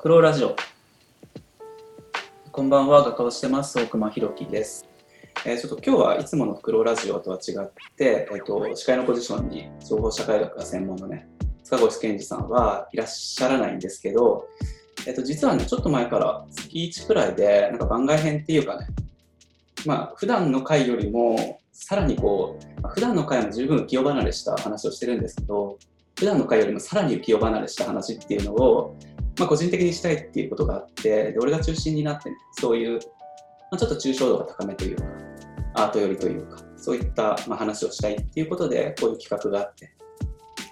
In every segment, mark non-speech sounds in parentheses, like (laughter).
クロウラジオ。こんばんは、画家をしてます、大熊弘樹です。えーちょっと今日はいつものフクロウラジオとは違って、えっ、と、司会のポジションに情報社会学が専門のね、塚越健二さんはいらっしゃらないんですけど、えっ、と、実はね、ちょっと前から月1くらいで、なんか番外編っていうかね、まあ、普段の回よりも、さらにこう、まあ普段の回も十分浮世離れした話をしてるんですけど、普段の回よりもさらに浮世離れした話っていうのを、まあ、個人的にしたいっていうことがあって、で俺が中心になってね、そういう、まあ、ちょっと抽象度が高めというか、アート寄りというか、そういった、まあ、話をしたいっていうことで、こういう企画があって、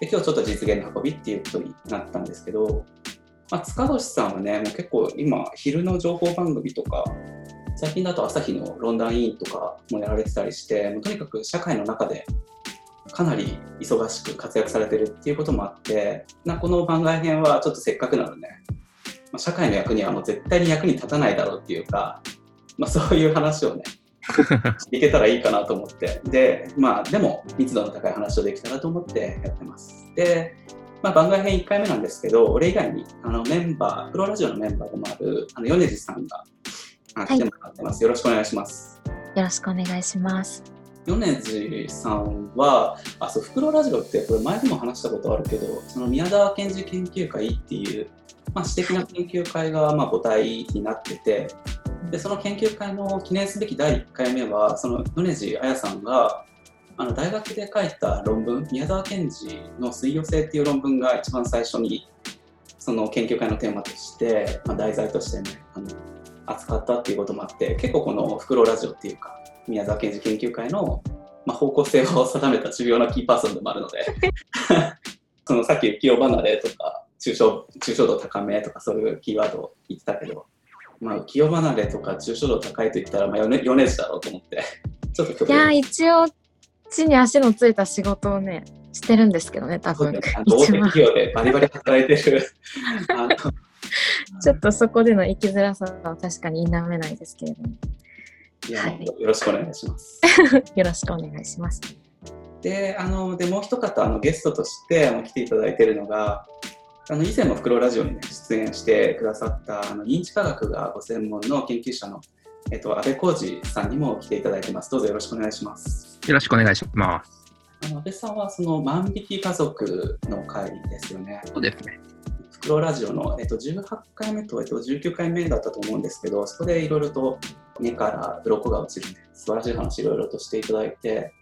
で今日ちょっと実現の運びっていうことになったんですけど、まあ、塚越さんはね、もう結構今、昼の情報番組とか、最近だと朝日のロンダン委員とかもやられてたりして、もうとにかく社会の中でかなり忙しく活躍されてるっていうこともあって、なこの番外編はちょっとせっかくなので、まあ、社会の役にはもう絶対に役に立たないだろうっていうか、まあ、そういう話をね、(laughs) していけたらいいかなと思って、で、まあ、でも密度の高い話をできたらと思ってやってます。で、まあ、番外編1回目なんですけど、俺以外にあのメンバー、プロラジオのメンバーでもあるあの米次さんが来てもらってます。よろしくお願いします。よろしくお願いします。米次さんは、あ、そう、袋ラジオって、これ前にも話したことあるけど、その宮沢賢治研究会っていう、まあ、私的な研究会がまあ母体になってて、で、その研究会の記念すべき第1回目は、その米次彩さんが、あの大学で書いた論文、宮沢賢治の水溶性っていう論文が一番最初に、その研究会のテーマとして、まあ、題材としてね、あの扱ったっていうこともあって、結構この袋ラジオっていうか、宮沢賢治研究会の、まあ、方向性を定めた重要なキーパーソンでもあるので (laughs) そのさっき浮世離れとか抽象抽象度高めとかそういうキーワードを言ってたけど、まあ、浮世離れとか抽象度高いと言ったら、まあ、米米津だろうと思ってちょっといやー、一応、地に足のついた仕事をね、してるんですけどね、多分。大手企業でバリバリ働いてる。(laughs) ちょっとそこでの生きづらさは確かに否めないですけれども、いや、はいよろしくお願いします。よろしくお願いします。(laughs) であのでもう一方あのゲストとしてあの来ていただいているのがあの以前も「フクロウラジオ」に、ね、出演してくださったあの認知科学がご専門の研究者の、えっと、安倍浩二さんにも来ていただいてます。どうぞよろしくお願いします。よろしくお願いします。あの安倍さんはその万引き家族の会ですよね。そうですね。フクロウラジオの、えっと、18回目と、えっと、19回目だったと思うんですけど、そこでいろいろと目から鱗が落ちる、ね、素晴らしい話いろいろとしていただいて、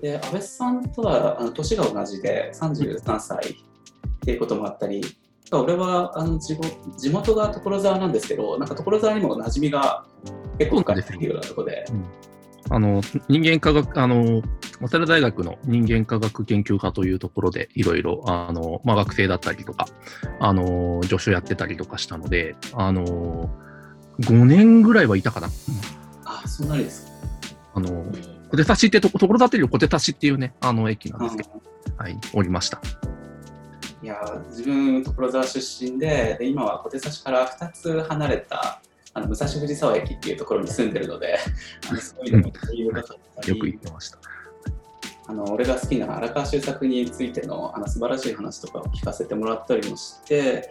で安倍さんとはあの年が同じで33歳っていうこともあったり、俺はあの地元地元が所沢なんですけど、なんか所沢にも馴染みが結構深いっていうようなとこで、あの、人間科学、あの、早稲田大学の人間科学研究科というところで、いろいろ、あの、まあ、学生だったりとか、あの、助手やってたりとかしたので、あの、5年ぐらいはいたかな。あそんなにですか？あの、小手差しってとこ、所沢っていうより小手差しっていうね、あの、駅なんですけど、あはい、おりました。いや自分所沢出身でで今は小手差しから2つ離れたあの武蔵藤沢駅っていうところに住んでるので (laughs) あのそういうのも興味深かったりよく言ってました。あの俺が好きな荒川修作についてのあの素晴らしい話とかを聞かせてもらったりもして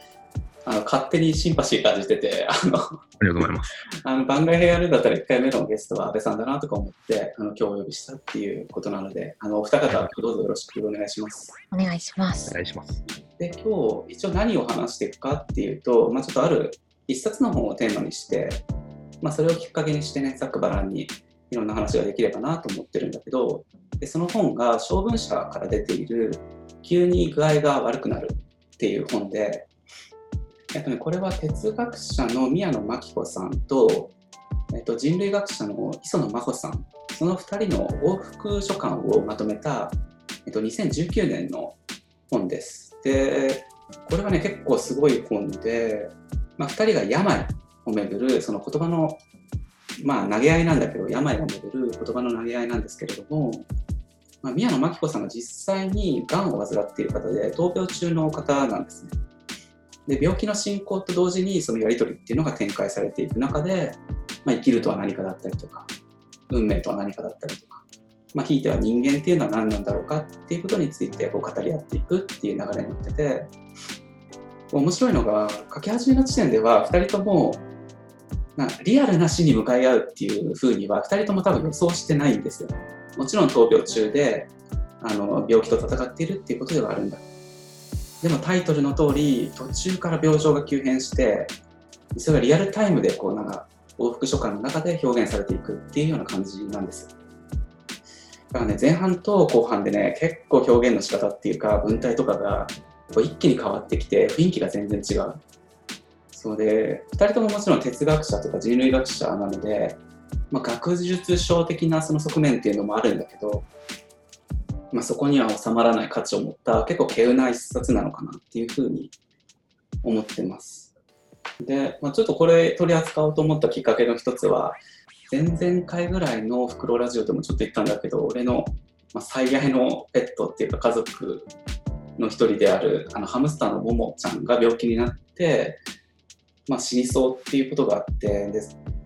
あの勝手にシンパシー感じててあのありがとうございます。(laughs) あの番外編やるんだったら1回目のゲストは安倍さんだなとか思ってあの今日お呼びしたっていうことなのであのお二方どうぞよろしくお願いします。お願いしまおす。願いします。で今日一応何を話していくかっていうと、まあ、ちょっとある一冊の本をテーマにして、まあ、それをきっかけにしてねざっくばらんにいろんな話ができればなと思ってるんだけどでその本が小文社から出ている「急に具合が悪くなる」っていう本で、えっとね、これは哲学者の宮野真紀子さんと、えっと、人類学者の磯野真帆さんその2人の往復書簡をまとめた、えっと、2019年の本です。で、これはね、結構すごい本で、まあ、2人が病をめぐる、その言葉の、まあ、投げ合いなんだけど、病をめぐる言葉の投げ合いなんですけれども、まあ、宮野真紀子さんが実際にがんを患っている方で、闘病中の方なんですね。で、病気の進行と同時にそのやり取りっていうのが展開されていく中で、まあ、生きるとは何かだったりとか、運命とは何かだったりとか、まあ、ひいては人間っていうのは何なんだろうかっていうことについてこう語り合っていくっていう流れになってて面白いのが書き始めの時点では2人ともなリアルな死に向かい合うっていうふうには2人とも多分予想してないんですよ。もちろん闘病中であの病気と戦っているっていうことではあるんだ。でもタイトルの通り途中から病状が急変してそれがリアルタイムでこうなんか往復書簡の中で表現されていくっていうような感じなんですよ。だからね前半と後半でね結構表現の仕方っていうか文体とかがこう一気に変わってきて雰囲気が全然違う。そうで2人とももちろん哲学者とか人類学者なので、まあ、学術書的なその側面っていうのもあるんだけど、まあ、そこには収まらない価値を持った結構稀有な一冊なのかなっていうふうに思ってます。で、まあ、ちょっとこれ取り扱おうと思ったきっかけの一つは前々回ぐらいの「フクロラジオ」でもちょっと言ったんだけど俺の、ま、最愛のペットっていうか家族の一人であるあのハムスターのももちゃんが病気になって、まあ、死にそうっていうことがあってで、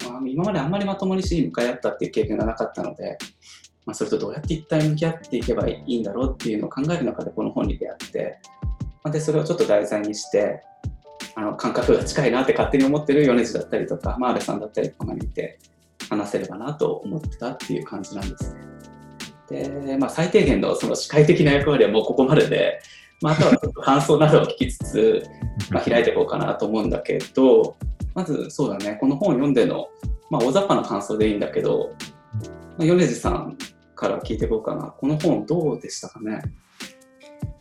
まあ、今まであんまりまともに死に向かい合ったっていう経験がなかったので、まあ、それとどうやって一体向き合っていけばいいんだろうっていうのを考える中でこの本に出会って、まあ、でそれをちょっと題材にしてあの感覚が近いなって勝手に思ってる米津だったりとか、まあ、安倍さんだったりとかが見て話せればなと思ってたっていう感じなんですね。で、まあ、最低限のその司会的な役割はもうここまでで、まあ、あとはちょっと感想などを聞きつつ、(laughs) まあ、開いていこうかなと思うんだけど、まずそうだね、この本を読んでの、まあ、大雑把な感想でいいんだけど、まあ、米津さんから聞いていこうかな。この本どうでしたかね？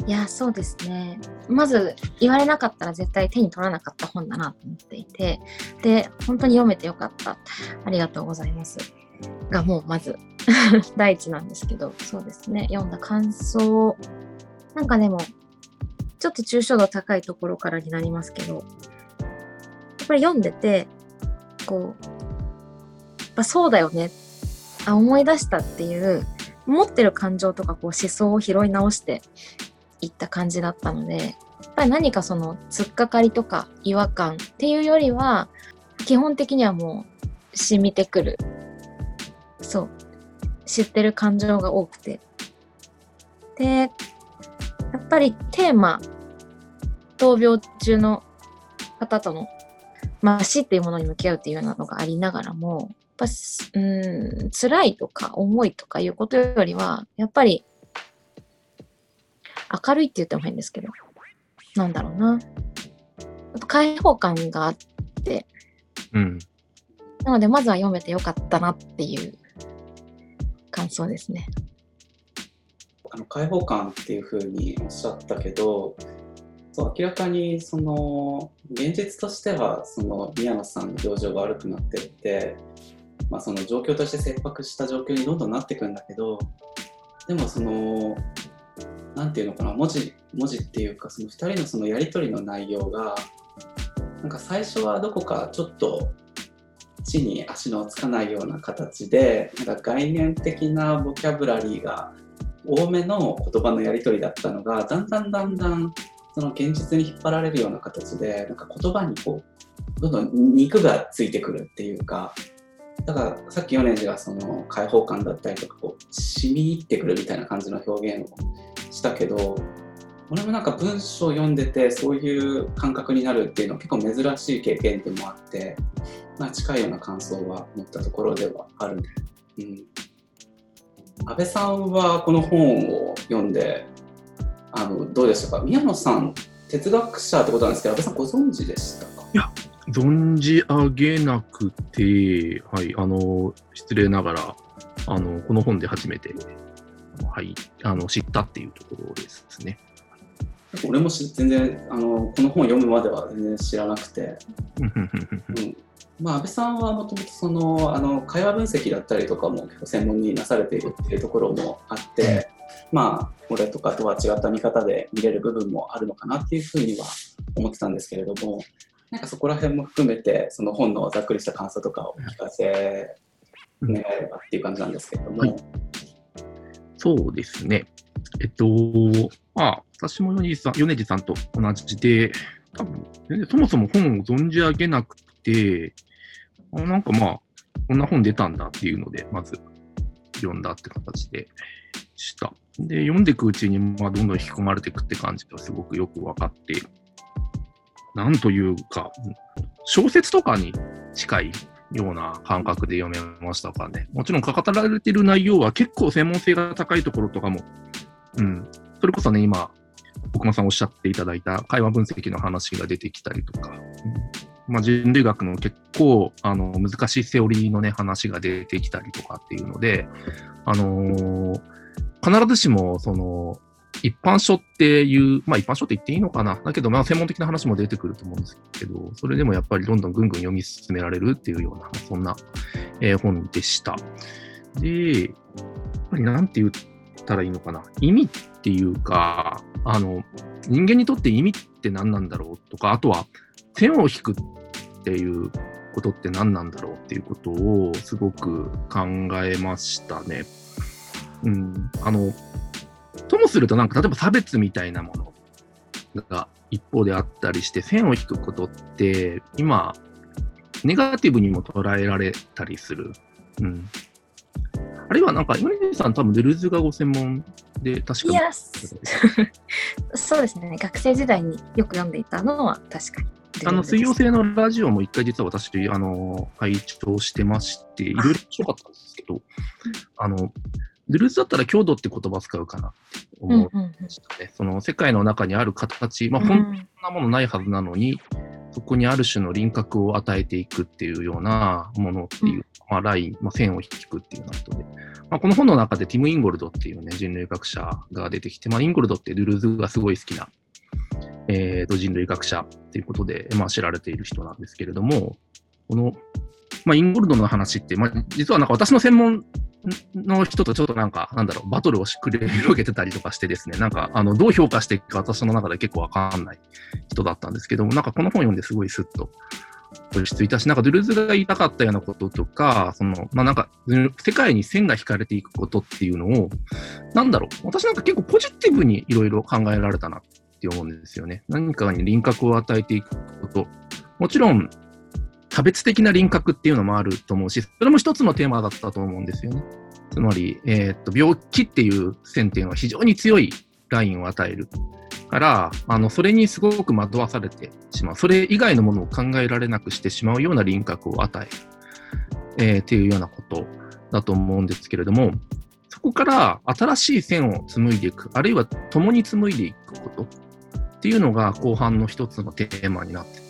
いや、そうですね。まず言われなかったら絶対手に取らなかった本だなと思っていて、で、本当に読めてよかった。ありがとうございます。がもうまず (laughs) 第一なんですけど、そうですね。読んだ感想、なんかでも、ちょっと抽象度高いところからになりますけど、やっぱり読んでて、こう、やっぱそうだよねっ。あ、思い出したっていう、持ってる感情とかこう思想を拾い直していった感じだったので、やっぱり何かその突っかかりとか違和感っていうよりは、基本的にはもう染みてくる。そう。知ってる感情が多くて。で、やっぱりテーマ、闘病中の方との、まあ、死っていうものに向き合うっていうようなのがありながらも、ぱすうん辛いとか重いとかいうことよりは、やっぱり明るいって言っても変ですけど、なんだろうな。やっぱ開放感があって、うん。なのでまずは読めてよかったなっていう感想ですね。あの開放感っていうふうにおっしゃったけどそう明らかにその現実としてはその宮野さんの病状が悪くなってって、まあ、その状況として切迫した状況にどんどんなっていくんだけどでもそのなんていうのかな文字文字っていうかその2人のそのやり取りの内容がなんか最初はどこかちょっと地に足のつかないような形でなんか概念的なボキャブラリーが多めの言葉のやり取りだったのがだんだんだんだんその現実に引っ張られるような形でなんか言葉にこうどんどん肉がついてくるっていうかだからさっき米次がその開放感だったりとかこう染み入ってくるみたいな感じの表現をしたけど俺もなんか文章を読んでてそういう感覚になるっていうのは結構珍しい経験でもあって、まあ、近いような感想は持ったところではあるね。うん。安倍さんはこの本を読んであのどうでしたか？宮野さん哲学者ってことなんですけど安倍さんご存知でしたか？存じ上げなくて、はい、あの、失礼ながら、あの、この本で初めて、はい、あの、知ったっていうところですね。俺もし全然あのこの本を読むまでは全然知らなくて、うん。まあ、安倍さんはもともとそのあの会話分析だったりとかも結構専門になされているっていうところもあって、まあ俺とかとは違った見方で見れる部分もあるのかなっていうふうには思ってたんですけれどもなんかそこら辺も含めてその本のざっくりした感想とかをお聞かせ願えればっていう感じなんですけれども、はいそうですね。えっと、まあ、私も米津さん米津さんと同じで、多分そもそも本を存じ上げなくて、あなんかまあ、こんな本出たんだっていうので、まず読んだって形でした。で、読んでいくうちに、まあ、どんどん引き込まれていくって感じがすごくよく分かって、なんというか、小説とかに近いような感覚で読めましたかね。もちろん語られている内容は結構専門性が高いところとかも、うん、それこそね、今、奥間さんおっしゃっていただいた会話分析の話が出てきたりとか、うん。まあ、人類学の結構あの難しいセオリーのね、話が出てきたりとかっていうので、あのー、必ずしも、その、一般書っていう、まあ一般書って言っていいのかな？だけど、まあ専門的な話も出てくると思うんですけど、それでもやっぱりどんどんぐんぐん読み進められるっていうような、そんな、えー、本でした。で、やっぱりなんて言ったらいいのかな？意味っていうか、あの、人間にとって意味って何なんだろうとか、あとは、線を引くっていうことって何なんだろうっていうことをすごく考えましたね。うん、あの、ともすると、なんか例えば差別みたいなものが一方であったりして、線を引くことって、今、ネガティブにも捉えられたりする。うん。あるいはなんか、今根さん多分デルズがご専門で確かに。いや、(laughs) そうですね。学生時代によく読んでいたのは確かに。あの、水曜星のラジオも一回実は私、あの、拝聴してまして、いろいろ面白かったんですけど、あの、ルーズだったら強度って言葉使うかなって思いましたね。その世界の中にある形、まあ、本当なものないはずなのに、うん、そこにある種の輪郭を与えていくっていうようなものっていう、うん、まあ、ライン、まあ、線を引くっていうようなことで、まあ、この本の中でティム・インゴルドっていうね、人類学者が出てきて、まあ、インゴルドってルーズがすごい好きな、えー、と人類学者っていうことで、まあ、知られている人なんですけれども、この、まあ、インゴルドの話って、まあ、実はなんか私の専門の人とちょっとなんか、なんだろう、バトルをしくれ広げてたりとかしてですね、なんか、あの、どう評価していくか私の中で結構わかんない人だったんですけども、なんかこの本読んですごいスッと落ち着いたし、なんかドゥルーズが言いたかったようなこととか、その、まあなんか、世界に線が引かれていくことっていうのを、なんだろう、私なんか結構ポジティブにいろいろ考えられたなって思うんですよね。何かに輪郭を与えていくこと。もちろん、差別的な輪郭っていうのもあると思うし、それも一つのテーマだったと思うんですよね。つまり、えー、っと、病気っていう線っていうのは非常に強いラインを与えるから、あの、それにすごく惑わされてしまう。それ以外のものを考えられなくしてしまうような輪郭を与える、えー、っていうようなことだと思うんですけれども、そこから新しい線を紡いでいく、あるいは共に紡いでいくことっていうのが後半の一つのテーマになって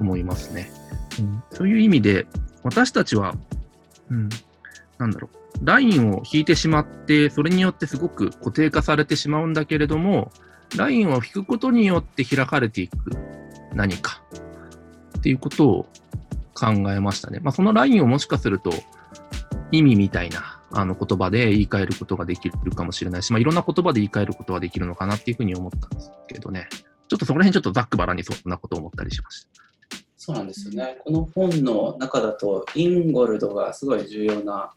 思いますね。うん、そういう意味で、私たちは、うん、なんだろう、ラインを引いてしまって、それによってすごく固定化されてしまうんだけれども、ラインを引くことによって開かれていく何かっていうことを考えましたね。まあ、そのラインをもしかすると意味みたいなあの言葉で言い換えることができるかもしれないし、まあ、いろんな言葉で言い換えることができるのかなっていうふうに思ったんですけどね。ちょっとそこら辺ちょっとざっくばらにそんなことを思ったりしました。そうなんですよね。この本の中だと、インゴルドがすごい重要な、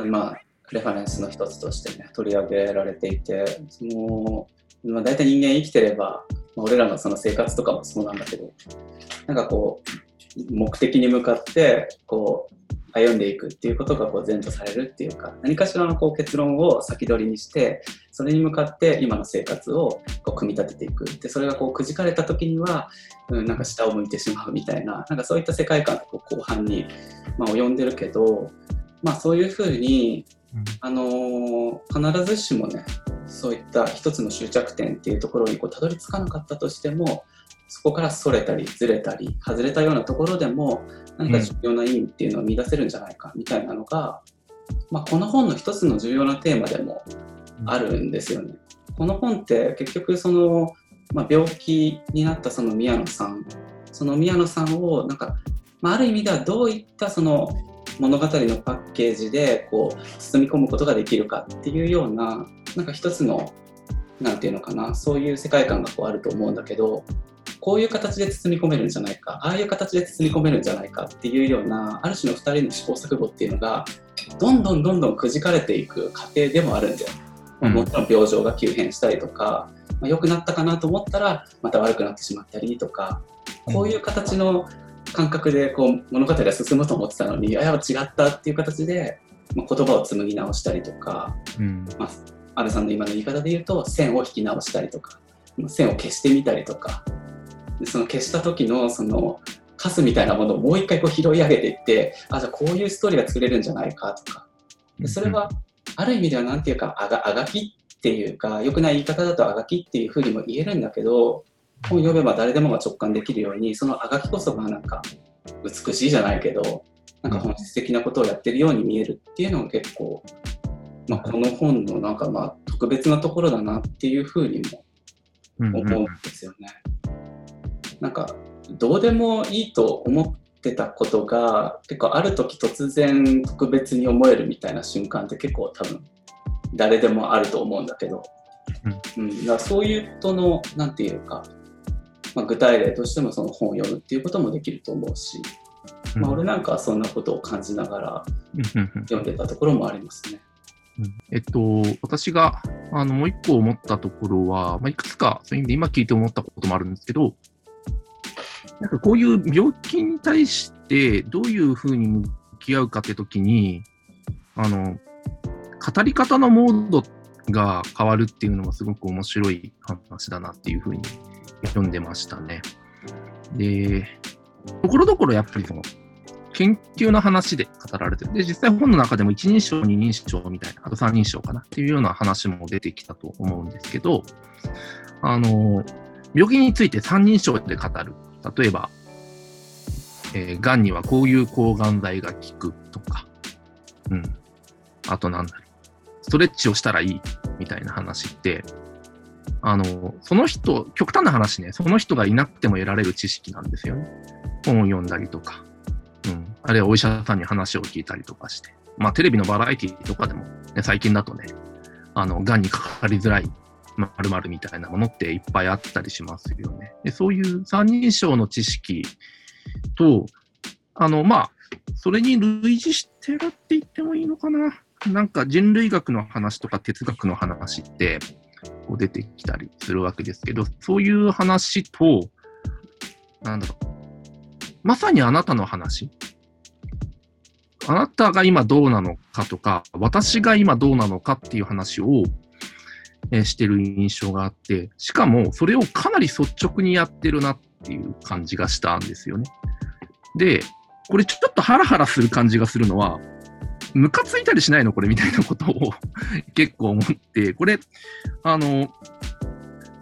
うん、まあ、レファレンスの一つとしてね、取り上げられていて、その、まあ、大体人間生きてれば、まあ、俺らのその生活とかもそうなんだけど、なんかこう、目的に向かって、こう、歩んでいくっていうことがこう前途されるっていうか何かしらのこう結論を先取りにしてそれに向かって今の生活をこう組み立てていく。でそれがこうくじかれた時には、うん、なんか下を向いてしまうみたいななんかそういった世界観がこう後半に、まあ、及んでるけど、まあ、そういうふうに、あのー、必ずしもねそういった一つの終着点っていうところにこうたどり着かなかったとしてもそこからそれたりずれたり外れたようなところでも何か重要な意味っていうのを見出せるんじゃないかみたいなのが、まあ、この本の一つの重要なテーマでもあるんですよね。この本って結局その、まあ、病気になったその宮野さんその宮野さんをなんか、まあ、ある意味ではどういったその物語のパッケージでこう包み込むことができるかっていうようななんか一つのなんていうのかなそういう世界観がこうあると思うんだけどこういう形で包み込めるんじゃないかああいう形で包み込めるんじゃないかっていうようなある種の2人の試行錯誤っていうのがどんどんどんどんくじかれていく過程でもあるんだよ。うん、もちろん病状が急変したりとか、まあ、良くなったかなと思ったらまた悪くなってしまったりとかこういう形の感覚でこう物語が進むと思ってたのにあや違ったっていう形で、まあ、言葉を紡ぎ直したりとか、うん、まあ、安倍さんの今の言い方で言うと線を引き直したりとか線を消してみたりとかでその消した時のそのカスみたいなものをもう一回こう拾い上げていってあじゃあこういうストーリーが作れるんじゃないかとか。でそれはある意味ではなんていうかあがあがきっていうか良くない言い方だとあがきっていうふうにも言えるんだけど本読めば誰でもが直感できるようにそのあがきこそがなんか美しいじゃないけどなんか本質的なことをやってるように見えるっていうのが結構、まあ、この本のなんかまあ特別なところだなっていうふうにも思うんですよね。なんかどうでもいいと思ってたことが結構ある時突然特別に思えるみたいな瞬間って結構多分誰でもあると思うんだけど、うん、うん、だそういうとの何て言うか、まあ、具体例としてもその本を読むっていうこともできると思うし、まあ、俺なんかはそんなことを感じながら読んでたところもありますね。えっと、私があのもう一個思ったところは、まあ、いくつかそういう意味で今聞いて思ったこともあるんですけど、なんかこういう病気に対してどういうふうに向き合うかってときに、あの、語り方のモードが変わるっていうのはすごく面白い話だなっていうふうに読んでましたね。で、ところどころやっぱりその研究の話で語られてる。で、実際本の中でも一人称、二人称みたいな、あと三人称かなっていうような話も出てきたと思うんですけど、あの、病気について三人称で語る。例えば、えー、癌にはこういう抗がん剤が効くとか、うん。あとなんだろう。ストレッチをしたらいいみたいな話って、あの、その人、極端な話ね、その人がいなくても得られる知識なんですよね。本を読んだりとか、うん、あるいはお医者さんに話を聞いたりとかして、まあテレビのバラエティとかでも、ね、最近だとね、あの、癌にかかりづらい〇〇みたいなものっていっぱいあったりしますよね。でそういう三人称の知識と、あの、まあ、それに類似してるって言ってもいいのかな。なんか人類学の話とか哲学の話って、こう出てきたりするわけですけど、そういう話と、なんだろう、まさにあなたの話。あなたが今どうなのかとか、私が今どうなのかっていう話を、してる印象があって、しかもそれをかなり率直にやってるなっていう感じがしたんですよね。で、これちょっとハラハラする感じがするのは、ムカついたりしないの？これみたいなことを (laughs) 結構思って、これ、あの、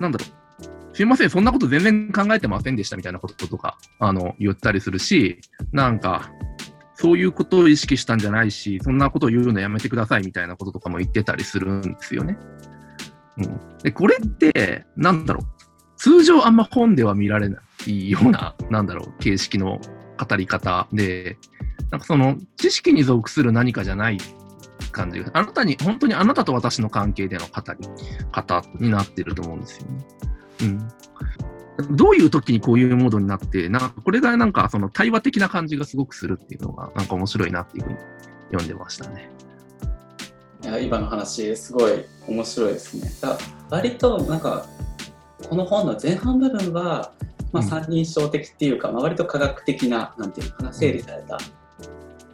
なんだろう。すいません、そんなこと全然考えてませんでしたみたいなこととか、あの、言ったりするし、なんか、そういうことを意識したんじゃないし、そんなことを言うのやめてくださいみたいなこととかも言ってたりするんですよね。うん、でこれって、なんだろう、通常あんま本では見られないような、なんだろう、形式の語り方で、なんかその知識に属する何かじゃない感じが、あなたに、本当にあなたと私の関係での語り方になってると思うんですよね。うん。どういう時にこういうモードになって、なんかこれがなんかその対話的な感じがすごくするっていうのが、なんか面白いなっていうふうに読んでましたね。いや今の話すごい面白いですね。だ割となんかこの本の前半部分は、まあ、三人称的っていうか、うん、まあ、割と科学的ななんていうのかな整理された、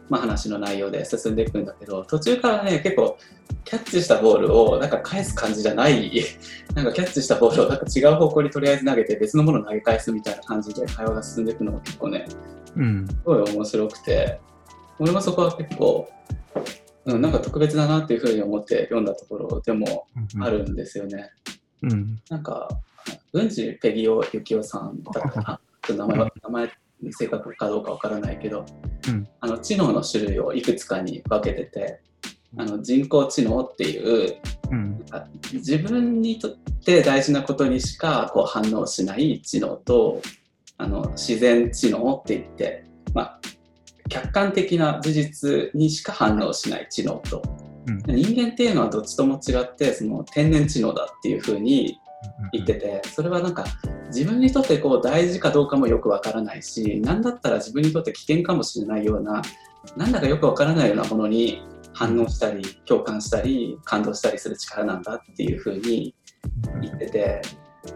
まあ、話の内容で進んでいくんだけど途中からね結構キャッチしたボールをなんか返す感じじゃない (laughs) なんかキャッチしたボールをなんか違う方向にとりあえず投げて別のものを投げ返すみたいな感じで会話が進んでいくのが結構ね、うん、すごい面白くて俺もそこは結構、うん、なんか特別だなっていうふうに思って読んだところでもあるんですよね。うん、なんか郡司ペギオユキオさんだったかな？ちょっと名前名前正確かどうかわからないけど、うん、あの知能の種類をいくつかに分けててあの人工知能っていう、うん、自分にとって大事なことにしかこう反応しない知能とあの自然知能って言って、まあ、客観的な事実にしか反応しない知能と、うん、人間っていうのはどっちとも違ってその天然知能だっていうふうに言っててそれはなんか自分にとってこう大事かどうかもよくわからないし何だったら自分にとって危険かもしれないようななんだかよくわからないようなものに反応したり共感したり感動したりする力なんだっていうふうに言ってて、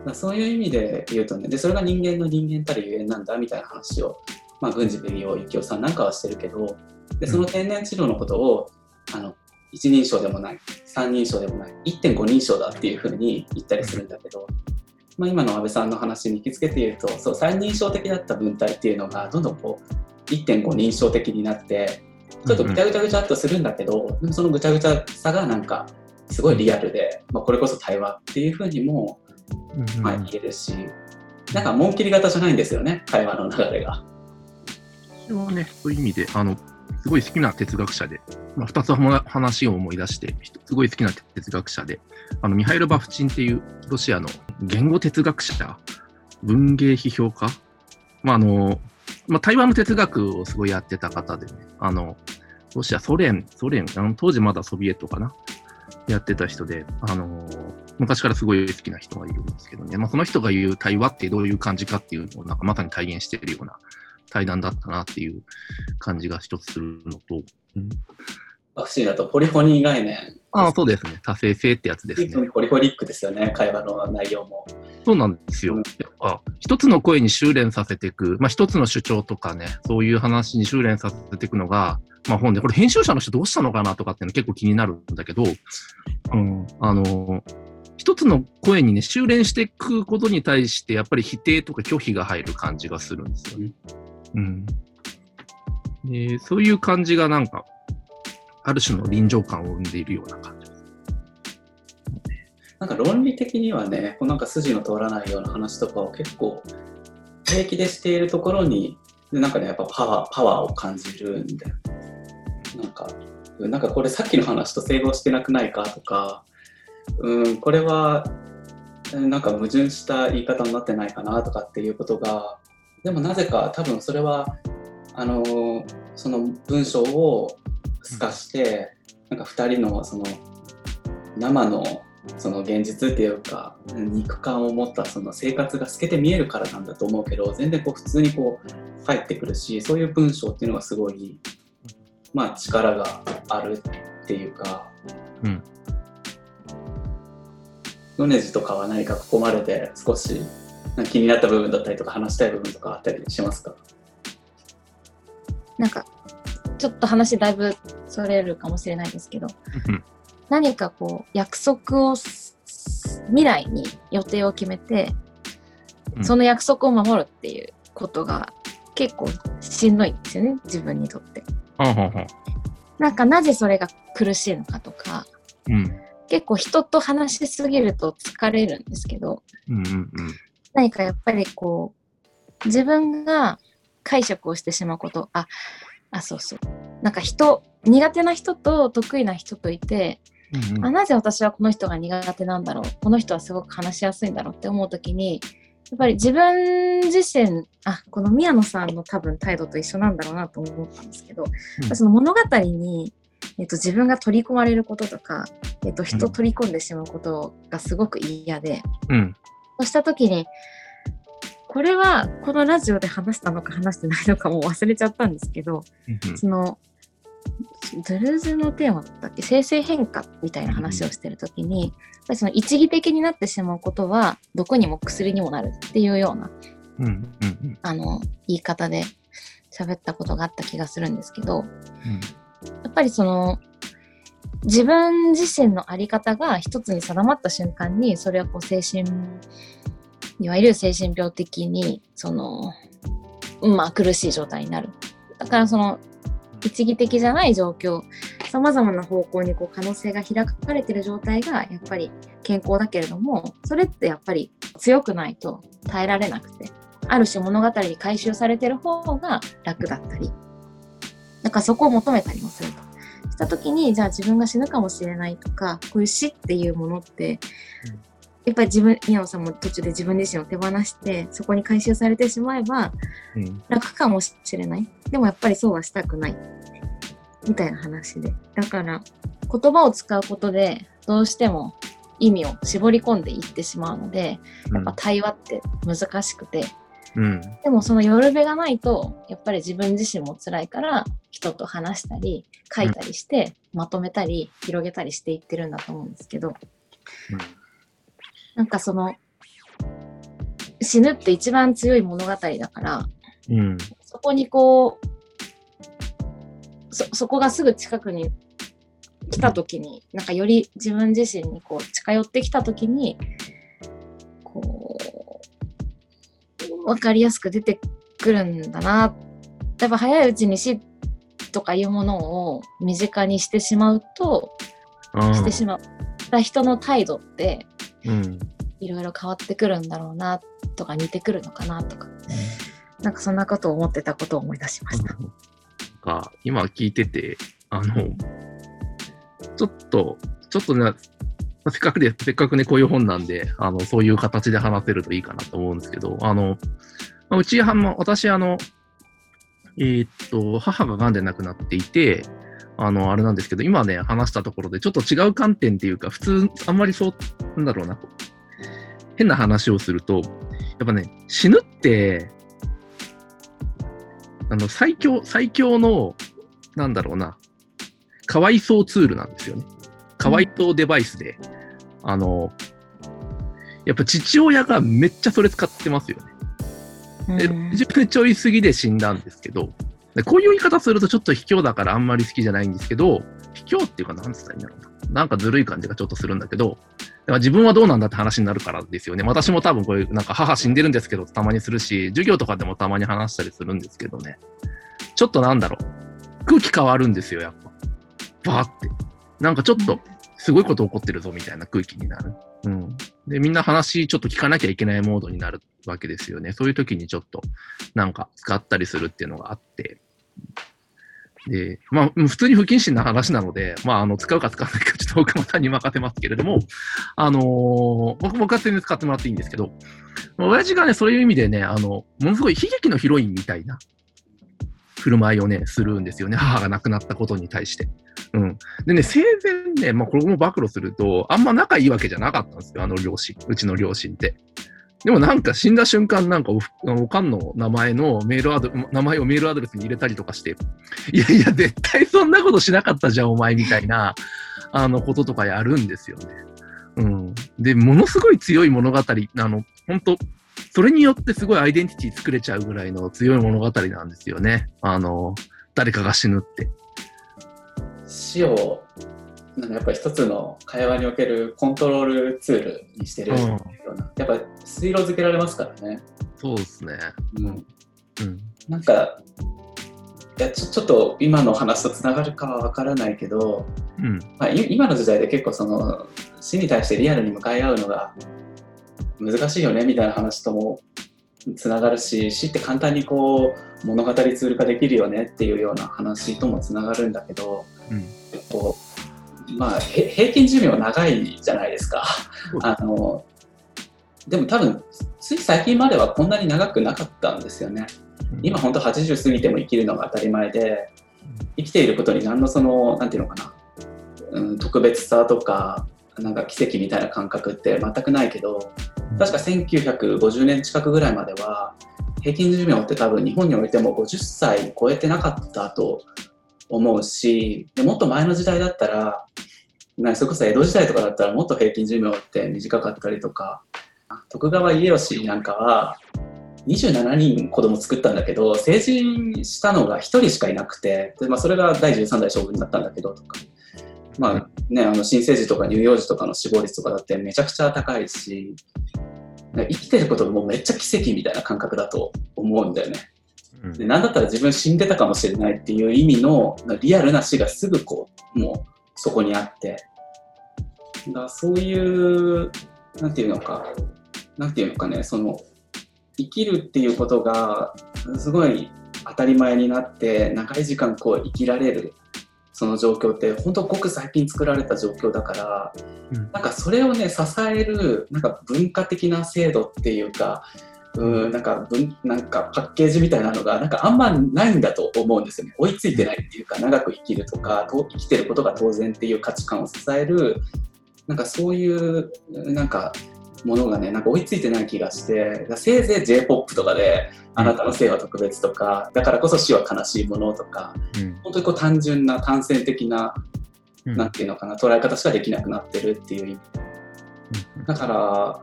まあ、そういう意味で言うとねでそれが人間の人間たるゆえんなんだみたいな話を、まあ、郡司ペリオ幸雄さんなんかはしてるけどでその天然治療のことをあの一人称でもない三人称でもない1.5人称だっていうふうに言ったりするんだけどまあ、今の安倍さんの話に引き付けて言うとそう最人称的だった文体っていうのがどんどんこう1.5人称的になってちょっとぐちゃぐちゃぐちゃっとするんだけど、でもそのぐちゃぐちゃさがなんかすごいリアルで、まあ、これこそ対話っていうふうにも、まあ、言えるし、なんか紋切り型じゃないんですよね会話の流れが。私はね、そういう意味で、あの、すごい好きな哲学者で、まあ、2つ話を思い出して、すごい好きな哲学者で、あのミハイル・バフチンっていうロシアの言語哲学者、文芸批評家、まああのまあ、台湾の哲学をすごいやってた方でね、あのロシア、ソ連、ソ連あの、当時まだソビエトかな、やってた人で、あの昔からすごい好きな人がいるんですけどね、まあ、その人が言う対話ってどういう感じかっていうのをなんかまさに体現しているような対談だったなっていう感じが一つするのと、うクシーだとポリフォニー概念。ああ、そうですね。多性性ってやつですね。ポリフォリックですよね、会話の内容も。そうなんですよ。あ一つの声に修練させていく、まあ、一つの主張とかね、そういう話に修練させていくのが、まあ、本で、これ編集者の人どうしたのかなとかっていうの結構気になるんだけど、うん、あの、一つの声にね、修練していくことに対して、やっぱり否定とか拒否が入る感じがするんですよね。うん。んでそういう感じがなんか、ある種の臨場感を生んでいるような感じ。なんか論理的にはね、こうなんか筋の通らないような話とかを結構平気でしているところに、なんかね、やっぱパワーパワーを感じるんだよ。なんか、なんかこれさっきの話と整合してなくないかとか、うん、これはなんか矛盾した言い方になってないかなとかっていうことが、でもなぜか多分それは、あのその文章を透かして、なんか2人のその生のその現実っていうか肉感を持ったその生活が透けて見えるからなんだと思うけど全然こう普通にこう返ってくるしそういう文章っていうのがすごいまあ力があるっていうか、うん、米津とかは何かここまでで少し気になった部分だったりとか話したい部分とかあったりしますか？なんかちょっと話だいぶそれるかもしれないですけど何かこう約束を未来に予定を決めて、うん、その約束を守るっていうことが結構しんどいんですよね自分にとって。なんかなぜそれが苦しいのかとか、うん、結構人と話しすぎると疲れるんですけど、うんうんうん、何かやっぱりこう自分が解釈をしてしまうこと。ああそうそう。なんか人苦手な人と得意な人といて、うんうん、あなぜ私はこの人が苦手なんだろう。この人はすごく話しやすいんだろうって思う時にやっぱり自分自身あこの宮野さんの多分態度と一緒なんだろうなと思ったんですけど、うん、その物語に、えっと、自分が取り込まれることとか、えっと、人を取り込んでしまうことがすごく嫌で、うん、そうした時にこれはこのラジオで話したのか話してないのかもう忘れちゃったんですけど、うん、そのドゥルーズのテーマだったっけ？生成変化みたいな話をしてる時に、うん、その一義的になってしまうことは毒にも薬にもなるっていうような、うんうん、あの言い方で喋ったことがあった気がするんですけど、うん、やっぱりその自分自身の在り方が一つに定まった瞬間にそれはこう精神いわゆる精神病的にそのまあ苦しい状態になる。だからその一義的じゃない状況さまざまな方向にこう可能性が開かれてる状態がやっぱり健康だけれどもそれってやっぱり強くないと耐えられなくてある種物語に回収されてる方が楽だったりなんかそこを求めたりもすると。した時にじゃあ自分が死ぬかもしれないとかこういう死っていうものって、うんやっぱり自分、宮野さんも途中で自分自身を手放して、そこに回収されてしまえば、うん、楽かもしれない。でもやっぱりそうはしたくない。みたいな話で。だから、言葉を使うことで、どうしても意味を絞り込んでいってしまうので、やっぱ対話って難しくて、うん、でもその夜べがないと、やっぱり自分自身も辛いから、人と話したり、書いたりして、まとめたり、広げたりしていってるんだと思うんですけど、うん。なんかその死ぬって一番強い物語だから、うん、そこにこうそそこがすぐ近くに来た時になんかより自分自身にこう近寄ってきた時にこう分かりやすく出てくるんだなやっぱ早いうちに死とかいうものを身近にしてしまうと、してしまった人の態度ってうん。いろいろ変わってくるんだろうなとか似てくるのかなとか、なんかそんなことを思ってたことを思い出しました。なんか今聞いてて、あの、ちょっと、ちょっとね、せっかくで、せっかくね、こういう本なんで、あの、そういう形で話せるといいかなと思うんですけど、あの、まあうちは、まあ私、あの、えーっと、母が癌で亡くなっていて、あの、あれなんですけど、今ね、話したところで、ちょっと違う観点っていうか、普通、あんまりそう、なんだろうな、変な話をすると、やっぱね、死ぬって、あの、最強、最強の、なんだろうな、かわいそうツールなんですよね。かわいそうデバイスで、あの、やっぱ父親がめっちゃそれ使ってますよね。で、うん自分ちょい過ぎで死んだんですけど、でこういう言い方するとちょっと卑怯だからあんまり好きじゃないんですけど、卑怯っていうかなんつったらいいんだろうな。なんかずるい感じがちょっとするんだけど、だから自分はどうなんだって話になるからですよね。私も多分こういう、なんか母死んでるんですけど、たまにするし、授業とかでもたまに話したりするんですけどね。ちょっとなんだろう。空気変わるんですよ、やっぱ。バーって。なんかちょっと、すごいこと起こってるぞみたいな空気になる。うん。で、みんな話ちょっと聞かなきゃいけないモードになるわけですよね。そういう時にちょっと、なんか使ったりするっていうのがあって。で、まあ、普通に不謹慎な話なので、まあ、あの、使うか使わないか、ちょっと奥間さんに任せますけれども、あのー僕僕は全然使ってもらっていいんですけど、親父がね、そういう意味でね、あの、ものすごい悲劇のヒロインみたいな振る舞いをね、するんですよね。母が亡くなったことに対して。うん。でね、生前ね、まあ、これも暴露すると、あんま仲いいわけじゃなかったんですよ、あの両親、うちの両親って。でもなんか死んだ瞬間、なんかおおかんの名前のメールアド名前をメールアドレスに入れたりとかして、いやいや、絶対そんなことしなかったじゃん、お前みたいな、あの、こととかやるんですよね。うん。で、ものすごい強い物語、あの、本当それによってすごいアイデンティティ作れちゃうぐらいの強い物語なんですよね。あの、誰かが死ぬって。死をなんかやっぱり一つの会話におけるコントロールツールにしてるような、やっぱ推論付けられますからね。そうですね。うん、うん。なんかいやちょちょっと今の話とつながるかはわからないけど、うん。まあ、い今の時代で結構その死に対してリアルに向かい合うのが難しいよねみたいな話ともつながるし死って簡単にこう物語ツール化できるよねっていうような話ともつながるんだけどうん。こう、まあ、へ平均寿命長いじゃないですか。あのでも多分つい最近まではこんなに長くなかったんですよね。今本当80過ぎても生きるのが当たり前で生きていることに何のそのなんていうのかな、うん、特別さとかなんか奇跡みたいな感覚って全くないけど確か1950年近くぐらいまでは平均寿命って多分日本においても50歳超えてなかったと思うしでもっと前の時代だったらなそれこそ江戸時代とかだったらもっと平均寿命って短かったりとか徳川家吉なんかは27人子供作ったんだけど成人したのが1人しかいなくてで、まあ、それが第13代将軍だったんだけどとか、まあね、あの新生児とか乳幼児とかの死亡率とかだってめちゃくちゃ高いし生きてることがもうめっちゃ奇跡みたいな感覚だと思うんだよね。うんでなんだったら自分死んでたかもしれないっていう意味のリアルな死がすぐこうもうそこにあってだからそういうなんていうのかなんていうのかねその生きるっていうことがすごい当たり前になって長い時間こう生きられるその状況って本当ごく最近作られた状況だから、うん。なんかそれをね支えるなんか文化的な制度っていうかうんなんか文なんかパッケージみたいなのがなんかあんまないんだと思うんですよね。追いついてないっていうか長く生きるとかと生きてることが当然っていう価値観を支えるなんかそういうなんかものがねなんか追いついてない気がしてせいぜい j p o p とかであなたの性は特別とかだからこそ死は悲しいものとかうん。本当にこう単純な単線的なうん。なんていうのかな捉え方しかできなくなってるっていう。意味だから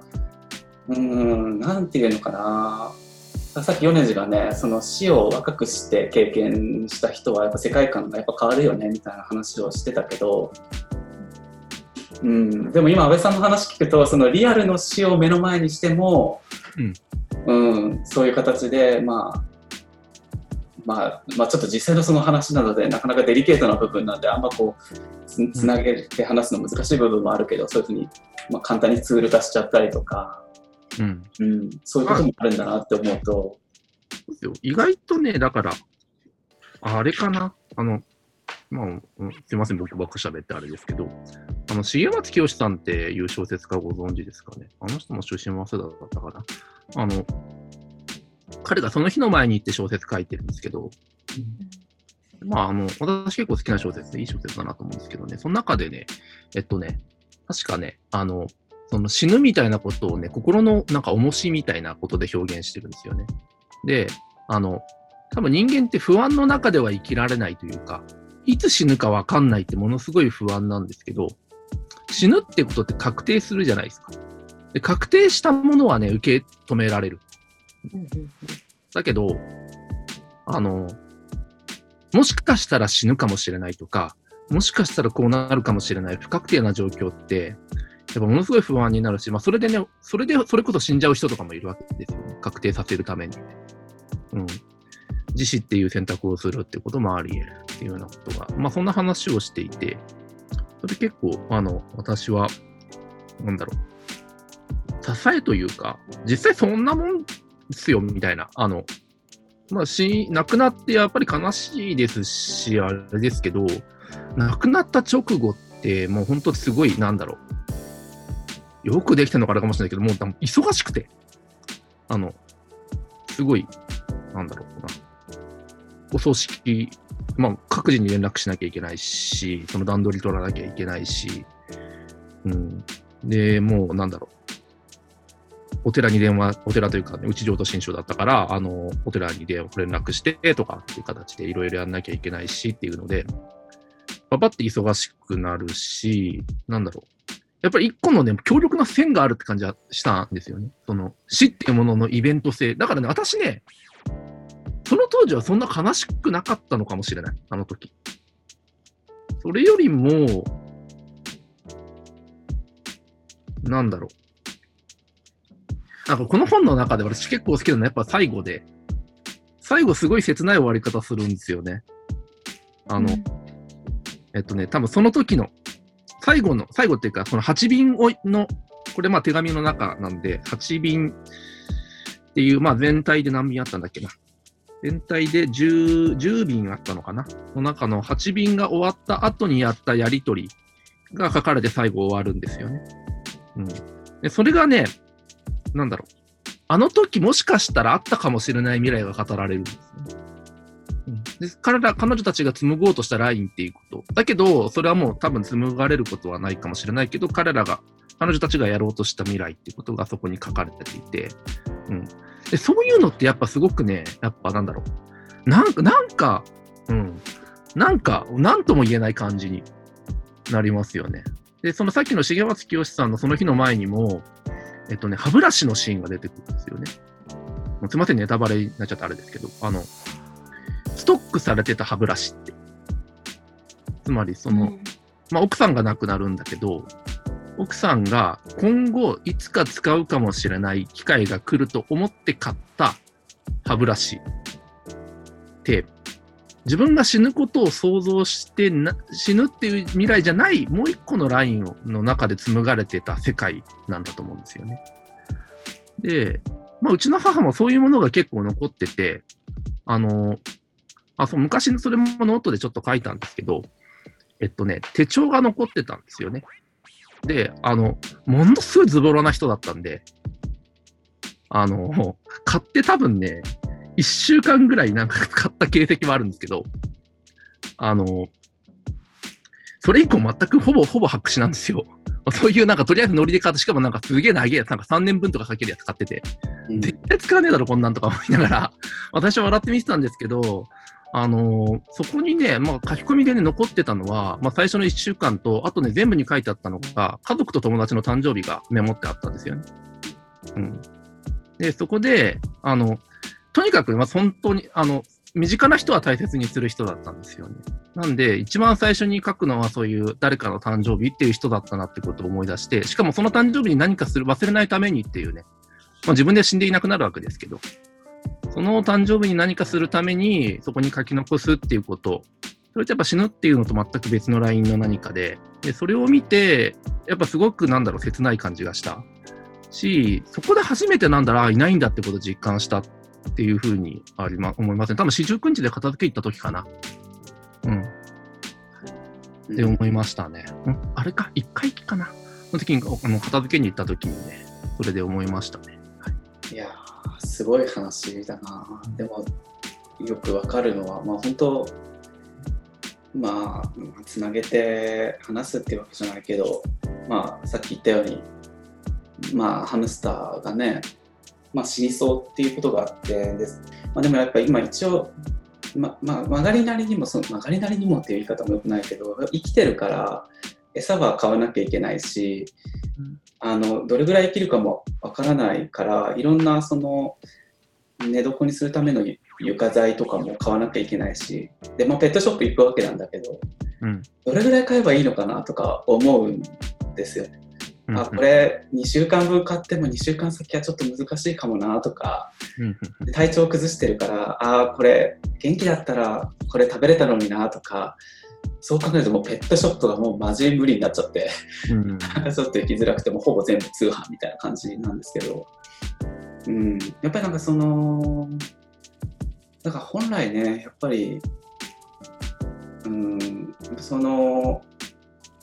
うーんなんていうのかな。さっき米次がねその死を若くして経験した人はやっぱ世界観がやっぱ変わるよねみたいな話をしてたけど、うん、でも今安倍さんの話聞くとそのリアルの死を目の前にしても、うん。うん、そういう形で、まあ、まあ、まあ、ちょっと実際のその話なので、なかなかデリケートな部分なんで、あんまこう、つつなげて話すの難しい部分もあるけど、そういうふうに、まあ、簡単にツール化しちゃったりとか、うん。うん、そういうこともあるんだなって思うと、意外とね、だから、あれかな、あの、まあ、うんすいません、僕ばっか喋ってあれですけど、あの、重松清さんっていう小説家ご存知ですかね。あの人も出身早稲田だったかな。あの、彼がその日の前に行って小説書いてるんですけど、まあ、あの、私結構好きな小説でいい小説だなと思うんですけどね、その中でね、えっとね、確かね、あの、その死ぬみたいなことをね、心のなんか重しみたいなことで表現してるんですよね。で、あの、多分人間って不安の中では生きられないというか、いつ死ぬかわかんないってものすごい不安なんですけど、死ぬってことって確定するじゃないですか。で確定したものはね、受け止められる。だけど、あの、もしかしたら死ぬかもしれないとか、もしかしたらこうなるかもしれない不確定な状況って、やっぱものすごい不安になるし、まあそれでね、それで、それこそ死んじゃう人とかもいるわけですよね。確定させるために。うん。自死っていう選択をするってこともあり得るっていうようなことが、まあそんな話をしていて、それ結構、あの、私は、なんだろう、支えというか、実際そんなもんですよ、みたいな。あの、まあ、死、亡くなってやっぱり悲しいですし、あれですけど、亡くなった直後って、もう本当すごい、なんだろう。よくできたのかあれかもしれないけど、もう忙しくて、あの、すごい、なんだろうな。お葬式、まあ、各自に連絡しなきゃいけないし、その段取り取らなきゃいけないし、うん。で、もう、なんだろう。お寺に電話、お寺というか、ね、内浄土新書だったから、あの、お寺に電話連絡してとかっていう形でいろいろやんなきゃいけないしっていうので、パパって忙しくなるし、なんだろう。やっぱり一個のね、強力な線があるって感じはしたんですよね。その死っていうもののイベント性。だからね、私ね、その当時はそんな悲しくなかったのかもしれない。あの時。それよりも、なんだろう。なんかこの本の中で私結構好きなのはやっぱ最後で、最後すごい切ない終わり方するんですよね。あの、えっとね、多分その時の、最後の、最後っていうか、その8便をの、これまあ手紙の中なんで、8便っていう、まあ全体で何便あったんだっけな。全体で 10, 10便あったのかな？の中の8便が終わった後にやったやりとりが書かれて最後終わるんですよね。うん。で、それがね、なんだろう。あの時もしかしたらあったかもしれない未来が語られるんですね。うんで彼ら、彼女たちが紡ごうとしたラインっていうこと。だけど、それはもう多分紡がれることはないかもしれないけど、彼らが、彼女たちがやろうとした未来っていうことがそこに書かれていて、うん。で、そういうのってやっぱすごくね、やっぱなんだろう。なんか、なんか、うん。なんか、なんとも言えない感じになりますよね。で、そのさっきの重松清さんのその日の前にも、えっとね、歯ブラシのシーンが出てくるんですよね。もうすいません、ネタバレになっちゃってあれですけど、あの、ストックされてた歯ブラシって。つまり、その、まあ、奥さんが亡くなるんだけど、奥さんが今後いつか使うかもしれない機会が来ると思って買った歯ブラシって、自分が死ぬことを想像してな死ぬっていう未来じゃないもう一個のラインをの中で紡がれてた世界なんだと思うんですよね。で、まあ、うちの母もそういうものが結構残ってて、あの、あそう昔のそれもノートでちょっと書いたんですけど、えっとね、手帳が残ってたんですよね。で、あの、ものすごいズボラな人だったんで、あの、買って多分ね、一週間ぐらいなんか買った形跡はあるんですけど、あの、それ以降全くほぼほぼ白紙なんですよ。そういうなんかとりあえずノリで買って、しかもなんかすげえ長いやつ、なんか3年分とかかけるやつ買ってて、うん。絶対使わねえだろ、こんなんとか思いながら、私は笑って見てたんですけど、あのそこにね、まあ、書き込みでね、残ってたのは、まあ、最初の1週間と、あとね、全部に書いてあったのが、家族と友達の誕生日がメモってあったんですよね。うん。で、そこで、あの、とにかく、まあ、本当に、あの、身近な人は大切にする人だったんですよね。なんで、一番最初に書くのはそういう誰かの誕生日っていう人だったなってことを思い出して、しかもその誕生日に何かする、忘れないためにっていうね、まあ、自分で死んでいなくなるわけですけど、その誕生日に何かするためにそこに書き残すっていうこと、それってやっぱ死ぬっていうのと全く別のラインの何かで、でそれを見て、やっぱすごくなんだろう、切ない感じがしたし、そこで初めてなんだろう、いないんだってことを実感したっていうふうにあり、ま、思いますね。多分四十九日で片付け行った時かな。うん。って思いましたね。うん、あれか、一回かな。の時にあの片付けに行った時にね、それで思いましたね。はいいやーすごい話だな。でもよくわかるのはまあ本当まあつなげて話すっていうわけじゃないけどまあさっき言ったようにまあハムスターがねまあ死にそうっていうことがあってです、まあ、でもやっぱ今一応ままあ、曲がりなりにもその曲がりなりにもっていう言い方もよくないけど生きてるから餌は買わなきゃいけないし、うんあのどれぐらい生きるかもわからないからいろんなその寝床にするための床材とかも買わなきゃいけないしで、まあ、ペットショップ行くわけなんだけどうん。どれぐらい買えばいいのかなとか思うんですよね。うんあこれ2週間分買っても2週間先はちょっと難しいかもなとかうんうんで体調崩してるからああこれ元気だったらこれ食べれたのになとかそう考えるともうペットショップがもうマジ無理になっちゃってうん。ちょっと行きづらくてもほぼ全部通販みたいな感じなんですけど、うん、やっぱりなんかそのだから本来ねやっぱり、うん、その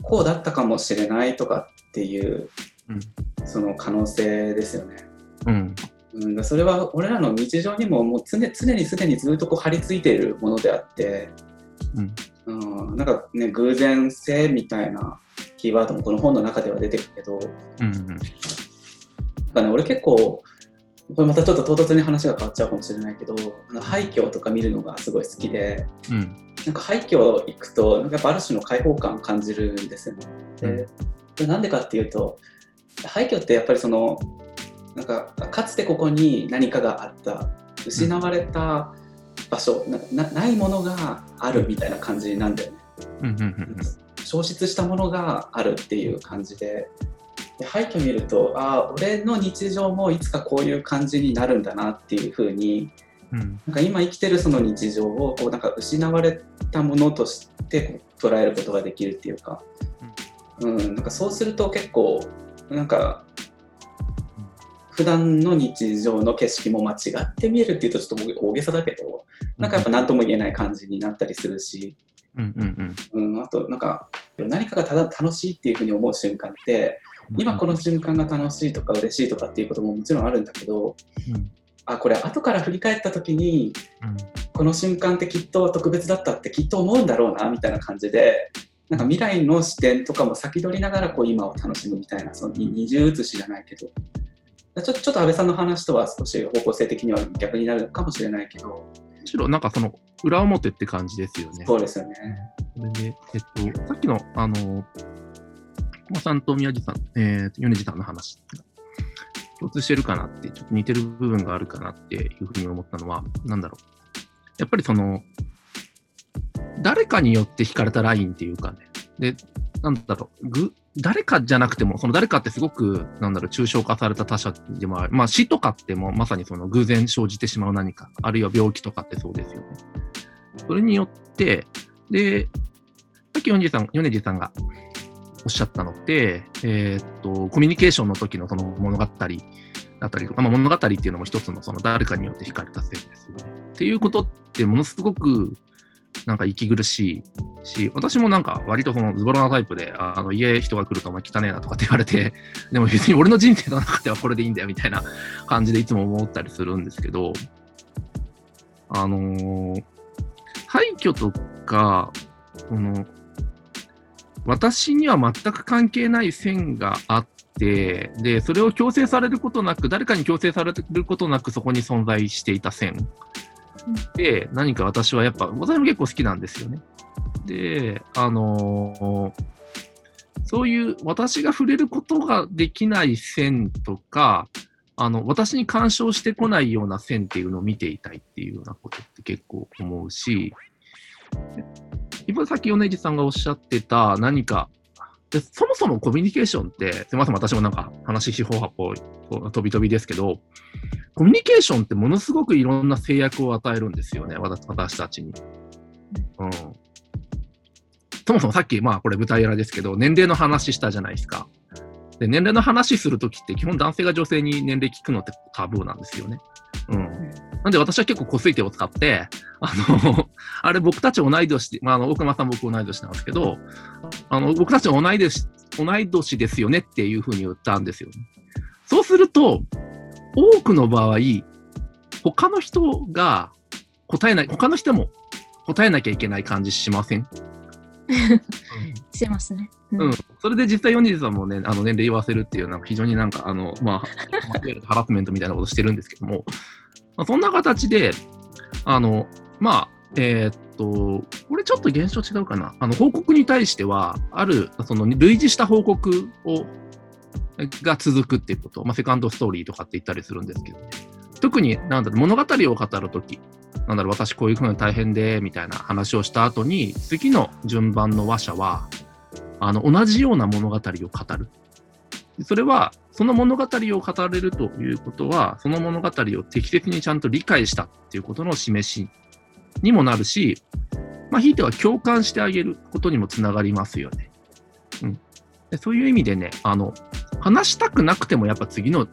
こうだったかもしれないとかっていう、うんその可能性ですよね。うん。うん、それは俺らの日常にももう常常にすでにずっとこう張り付いているものであって、うんうん、なんかね偶然性みたいなキーワードもこの本の中では出てくるけどうんなんか、ね、俺結構これまたちょっと唐突に話が変わっちゃうかもしれないけどあの廃墟とか見るのがすごい好きでうん。なんか廃墟行くとなんかやっぱある種の開放感を感じるんですよね。ででなんでかっていうと廃墟ってやっぱりそのなんかかつてここに何かがあった失われた場所、ななないものがあるみたいな感じなんだよね。うんうんうん消失したものがあるっていう感じで。で廃墟見るとああ俺の日常もいつかこういう感じになるんだなっていうふうにうん。なんか今生きてるその日常をこうなんか失われたものとして捉えることができるっていうか、うん、なんかそうすると結構なんか普段の日常の景色も間違って見えるっていうとちょっと大げさだけどなんかやっぱ何とも言えない感じになったりするし、うんうんうん。うん、あとなんか何かがただ楽しいっていうふうに思う瞬間って今この瞬間が楽しいとか嬉しいとかっていうことももちろんあるんだけどうん。あこれ後から振り返った時にうん。この瞬間ってきっと特別だったってきっと思うんだろうなみたいな感じでなんか未来の視点とかも先取りながらこう今を楽しむみたいなその二重写しじゃないけどちょちょっと安倍さんの話とは少し方向性的には逆になるのかもしれないけどむしろなんかその裏表って感じですよね。そうですよね。それで、えっと、さっきの、あの、小間さんと宮地さん、えー、米地さんの話、共通してるかなって、ちょっと似てる部分があるかなっていうふうに思ったのは、なんだろう。やっぱりその、誰かによって引かれたラインっていうかね、で、なんだろう、ぐ、誰かじゃなくても、その誰かってすごく、なんだろう、抽象化された他者でもある。まあ死とかってもまさにその偶然生じてしまう何か、あるいは病気とかってそうですよね。それによって、で、さっきヨネジさん、米地さんがおっしゃったのって、えーっと、コミュニケーションの時のその物語だったりとか、まあ、物語っていうのも一つのその誰かによって惹かれた線ですよね。っていうことってものすごくなんか息苦しいし、私もなんか割とそのズボラなタイプで、あの家人が来るとお前汚ねえなとかって言われて、(laughs) でも別に俺の人生の中ではこれでいいんだよみたいな感じでいつも思ったりするんですけど、あのー廃墟とか、この、私には全く関係ない線があって、で、それを強制されることなく、誰かに強制されることなくそこに存在していた線。で、何か私はやっぱ、私も結構好きなんですよね。で、あのそういう私が触れることができない線とか、あの、私に干渉してこないような線っていうのを見ていたいっていうようなことって結構思うし、今さっき米地さんがおっしゃってた何かでそもそもコミュニケーションって、すみません、私もなんか話し方法こう飛び飛びですけど、コミュニケーションってものすごくいろんな制約を与えるんですよね、私私たちに。うん。そもそもさっき、まあこれ舞台裏ですけど、年齢の話したじゃないですか。で、年齢の話するときって基本男性が女性に年齢聞くのってタブーなんですよね。うん。なんで私は結構こすい手を使って、あの、(laughs) あれ僕たち同い年で、まあ、あの、奥間さん僕同い年なんですけど、あの、僕たち同い年、同い年ですよねっていうふうに言ったんですよね。そうすると、多くの場合、他の人が答えない、他の人も答えなきゃいけない感じしません、(laughs) しますね。ううん、それで実際、ヨニジさんもね、あの年齢言わせるっていう、なんか非常になんか、あの、まあ、(laughs) ハラスメントみたいなことしてるんですけども、まあ、そんな形で、あの、まあ、えーっと、これちょっと現象違うかな。あの、報告に対しては、ある、その、類似した報告を、が続くっていうこと、まあ、セカンドストーリーとかって言ったりするんですけど、特に、なんだろう、物語を語るとき、なんだろう、私こういうふうに大変で、みたいな話をした後に、次の順番の話者は、あの、同じような物語を語る。それは、その物語を語れるということは、その物語を適切にちゃんと理解したっていうことの示しにもなるし、まあ、ひいては共感してあげることにもつながりますよね。うん。でそういう意味でね、あの、話したくなくてもやっぱ次の、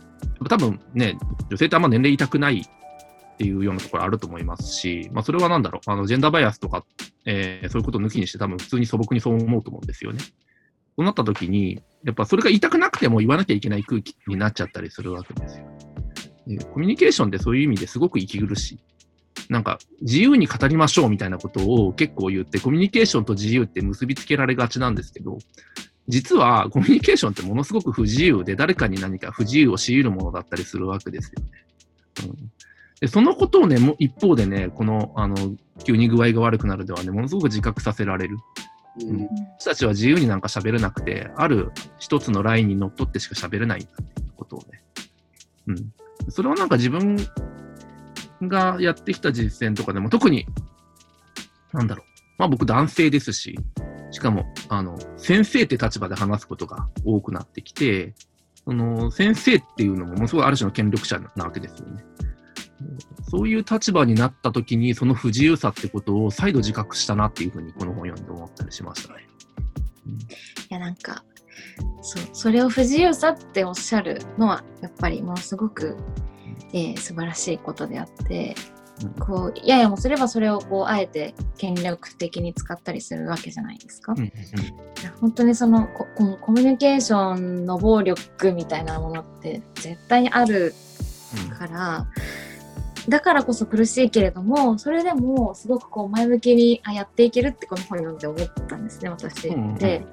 多分ね、女性ってあんま年齢言いたくないっていうようなところあると思いますし、まあ、それはなんだろう、あの、ジェンダーバイアスとか、えーそういうことを抜きにして多分普通に素朴にそう思うと思うんですよね。そうなった時に、やっぱそれが言いたくなくても言わなきゃいけない空気になっちゃったりするわけですよ。でコミュニケーションってそういう意味ですごく息苦しい。なんか自由に語りましょうみたいなことを結構言って、コミュニケーションと自由って結びつけられがちなんですけど、実はコミュニケーションってものすごく不自由で、誰かに何か不自由を強いるものだったりするわけですよね。うんでそのことをね、もう一方でね、この、あの、急に具合が悪くなるではね、ものすごく自覚させられる。うん私たちは自由になんか喋れなくて、ある一つのラインにのっとってしか喋れないんだっていうことをね。うん。それはなんか自分がやってきた実践とかでも特に、なんだろう。まあ僕男性ですし、しかも、あの、先生って立場で話すことが多くなってきて、その、先生っていうのもものすごいある種の権力者なわけですよね。そういう立場になった時に、その不自由さってことを再度自覚したなっていうふうに、この本読んで思ったりしましたね。いやなんかそうそれを不自由さっておっしゃるのはやっぱりものすごく、えー素晴らしいことであってうんこういやいやもすればそれをこうあえて権力的に使ったりするわけじゃないですか。うんうん本当にそのこコミュニケーションの暴力みたいなものって絶対にあるからだからこそ苦しいけれどもそれでもすごくこう前向きにあやっていけるってこの本読んで思ったんですね私。うんうんで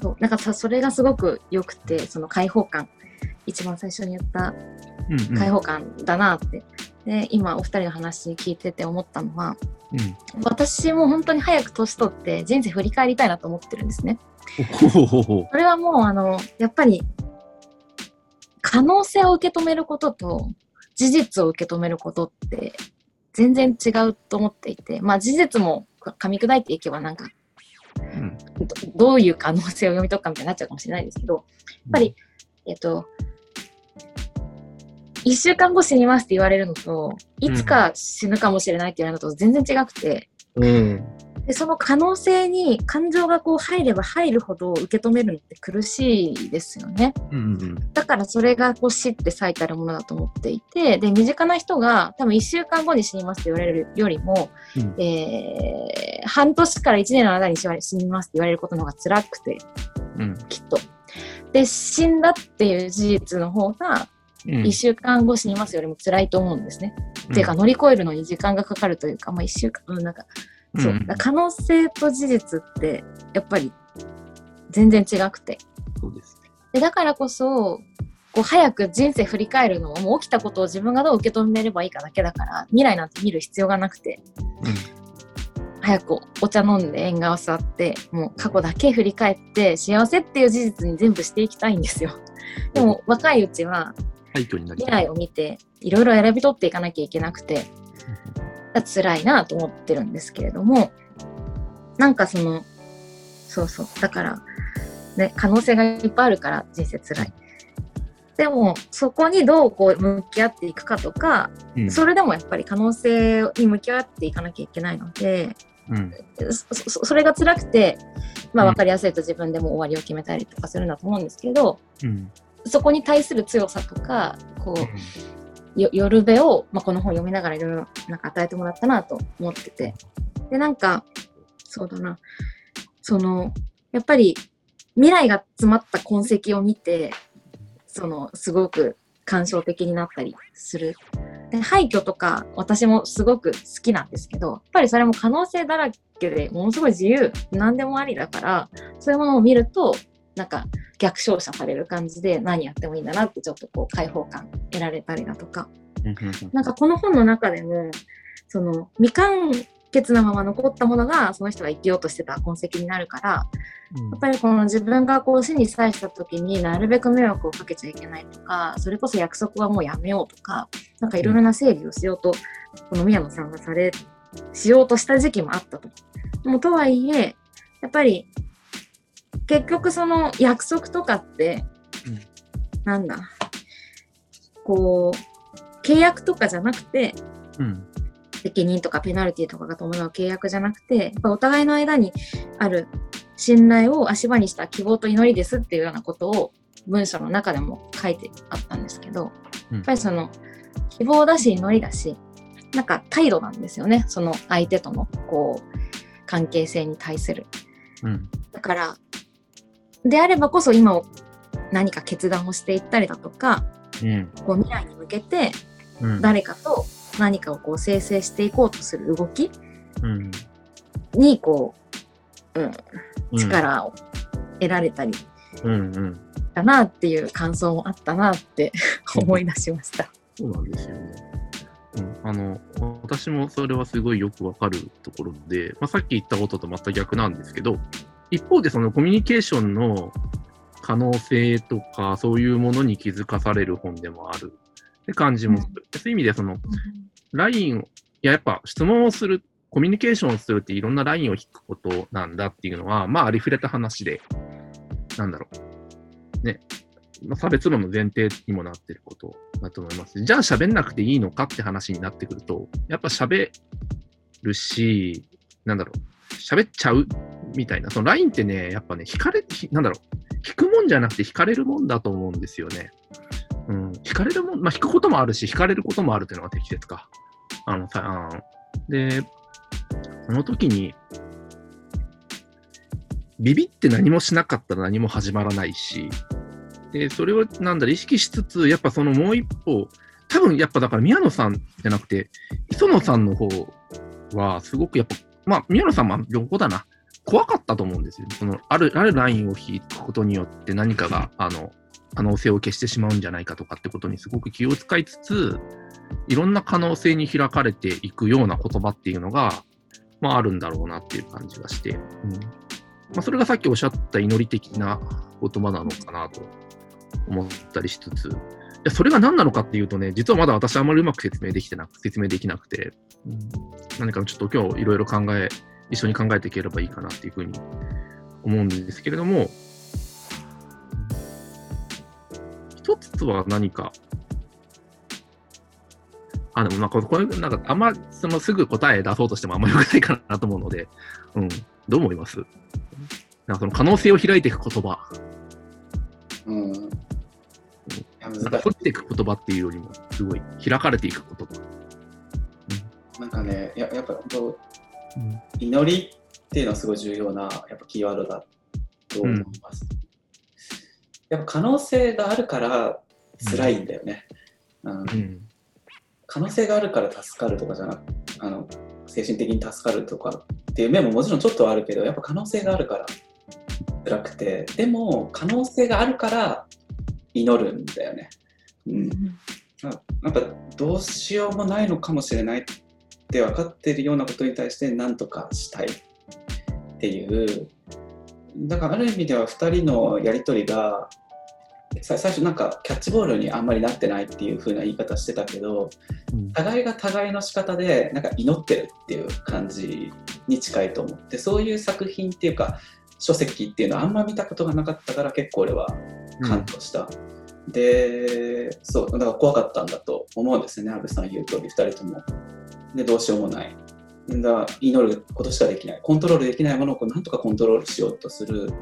そうなんかさそれがすごく良くてその開放感一番最初に言ったうんうん開放感だなって。で今お二人の話聞いてて思ったのはうん私も本当に早く年取って人生振り返りたいなと思ってるんですね。それはもうあのやっぱり可能性を受け止めることと事実を受け止めることって全然違うと思っていてまあ事実も噛み砕いていけばなんかうん。どどういう可能性を読み解くかみたいになっちゃうかもしれないですけどやっぱり、えっと1週間後死にますって言われるのといつか死ぬかもしれないって言われるのと全然違くて、うんでその可能性に感情がこう入れば入るほど受け止めるのって苦しいですよね。うんうんだからそれがこう死って最たるものだと思っていて、で、身近な人が多分1週間後に死にますって言われるよりも、うんえー半年から1年の間に死にますって言われることの方が辛くて、うんきっと。で、死んだっていう事実の方が、うん1週間後死にますよりも辛いと思うんですね。うんっていうか、乗り越えるのに時間がかかるというか、まあ1週間、うん、なんか、そう、可能性と事実って、やっぱり全然違くて。そうですね。でだからこそこう早く人生振り返るのはもう起きたことを自分がどう受け止めればいいかだけだから未来なんて見る必要がなくて早くお茶飲んで縁側座ってもう過去だけ振り返って幸せっていう事実に全部していきたいんですよ。(laughs) でも若いうちは未来を見ていろいろ選び取っていかなきゃいけなくて辛いなと思ってるんですけれどもなんかそのそうそうだからね、可能性がいっぱいあるから人生つらい。でもそこにどうこう向き合っていくかとか、うん。それでもやっぱり可能性に向き合っていかなきゃいけないのでうん。そそそれが辛くて、まあ、うん分かりやすいと自分でも終わりを決めたりとかするんだと思うんですけどうん。そこに対する強さとかこうよ夜べを、まあ、この本読みながらいろいろなんか与えてもらったなと思ってて。でなんかそうだな。そのやっぱり未来が詰まった痕跡を見てそのすごく感傷的になったりする。で廃墟とか私もすごく好きなんですけどやっぱりそれも可能性だらけでものすごい自由何でもありだからそういうものを見るとなんか逆照射される感じで何やってもいいんだなってちょっとこう開放感得られたりだとか。うんなんかこの本の中でもその未完結なまま残ったものがその人が生きようとしてた痕跡になるからやっぱりこの自分がこう死に際した時になるべく迷惑をかけちゃいけないとかそれこそ約束はもうやめようとかなんかいろいろな整理をしようとこの宮野さんがされしようとした時期もあったと。でもとはいえやっぱり結局その約束とかって、うん。なんだこう契約とかじゃなくてうん。責任とかペナルティとかが伴う契約じゃなくてお互いの間にある信頼を足場にした希望と祈りですっていうようなことを文章の中でも書いてあったんですけど、うん。やっぱりその希望だし祈りだしなんか態度なんですよね。その相手とのこう関係性に対する。うんだからであればこそ今を何か決断をしていったりだとかうん。こう未来に向けてうん。誰かと何かをこう生成していこうとする動きうん。にこう、うん、うん。力を得られたりだなっていう感想もあったなって (laughs) 思い出しました。そうなんですよね。うん、あの私もそれはすごいよくわかるところで、まあ、さっき言ったことと全く逆なんですけど、一方でそのコミュニケーションの可能性とか、そういうものに気づかされる本でもあるって感じもする。そういう意味で、そのラインを、いや、やっぱ質問をする、コミュニケーションをするっていろんなラインを引くことなんだっていうのは、まあ、ありふれた話で、なんだろう。ね。まあ、差別論の前提にもなってることだと思います。じゃあ喋んなくていいのかって話になってくると、やっぱ喋るし、なんだろう、喋っちゃうみたいな、そのラインってね、やっぱね、引かれ、なんだろう、引くもんじゃなくて引かれるもんだと思うんですよね。うん、引かれるもん、まあ、引くこともあるし、引かれることもあるというのが適切か。あのさ、あの。で、その時に、ビビって何もしなかったら何も始まらないし、で、それをなんだろ、意識しつつ、やっぱそのもう一歩、多分やっぱだから宮野さんじゃなくて、磯野さんの方はすごくやっぱ、まあ宮野さんも両方だな、怖かったと思うんですよ。そのある、あるラインを引くことによって何かが、あの、可能性を消してしまうんじゃないかとかってことにすごく気を使いつつ、いろんな可能性に開かれていくような言葉っていうのが、まああるんだろうなっていう感じがして、うん。まあ、それがさっきおっしゃった祈り的な言葉なのかなと思ったりしつつ、それが何なのかっていうとね、実はまだ私あんまりうまく説明できてなく、説明できなくて、うん、何かちょっと今日いろいろ考え、一緒に考えていければいいかなっていうふうに思うんですけれども、一つは何か、あ、でもなんかこれ、なんかあんまそのすぐ答え出そうとしてもあんまり良くないかなと思うので、うん、どう思います？なんかその可能性を開いていく言葉、うん。なんか掘っていく言葉っていうよりも、すごい開かれていく言葉。い。なんかね、ややっぱ本当、うん。祈りっていうのはすごい重要なやっぱキーワードだと思います。やっぱ可能性があるから辛いんだよね。うん。うん。可能性があるから助かるとかじゃなくあの精神的に助かるとかっていう面ももちろんちょっとはあるけどやっぱ可能性があるから辛くて。でも可能性があるから祈るんだよね。うん、ななんかどうしようもないのかもしれないって分かってるようなことに対して何とかしたいっていうだからある意味では2人のやり取りがさ最初なんかキャッチボールにあんまりなってないっていう風な言い方してたけどうん互いが互いの仕方でなんか祈ってるっていう感じに近いと思ってそういう作品っていうか書籍っていうのはあんま見たことがなかったから結構俺は感動した。で、そう、だから怖かったんだと思うんですよね、安部さん言う通り、2人とも。で、どうしようもない。だ祈ることしかできない。コントロールできないものをこうなんとかコントロールしようとする。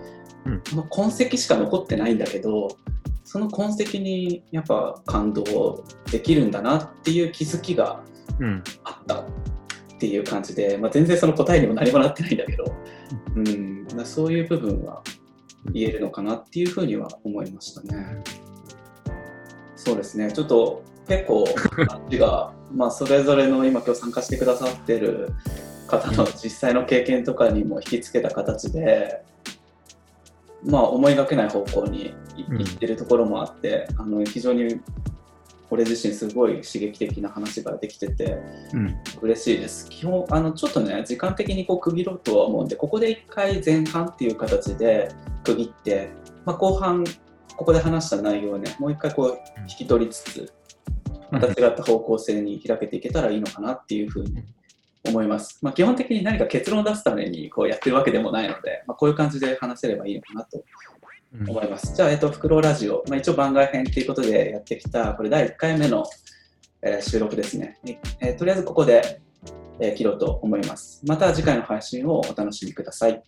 うんこの痕跡しか残ってないんだけど、その痕跡にやっぱ感動できるんだなっていう気づきがうん。あったっていう感じで、まあ、全然その答えにも何もなってないんだけど、うん、だそういう部分は言えるのかなっていうふうには思いましたね。そうですね、ちょっと結構、あっちが、まあ、それぞれの今今日参加してくださってる方の実際の経験とかにも引きつけた形で、まあ、思いがけない方向にいってるところもあって、あの非常に俺自身すごい刺激的な話ができてて、うん。嬉しいです。基本、あのちょっとね、時間的にこう区切ろうとは思うんで、ここで一回前半っていう形で区切って、まあ、後半、ここで話した内容をね、もう一回こう引き取りつつ、また違った方向性に開けていけたらいいのかなっていうふうに思います。まあ、基本的に何か結論を出すためにこうやってるわけでもないので、まあ、こういう感じで話せればいいのかなとうん思います。じゃあ、えっと、フクロウラジオ、まあ、一応番外編ということでやってきた、これ第1回目の、えー収録ですね。えーとりあえずここで、えー切ろうと思います。また次回の配信をお楽しみください。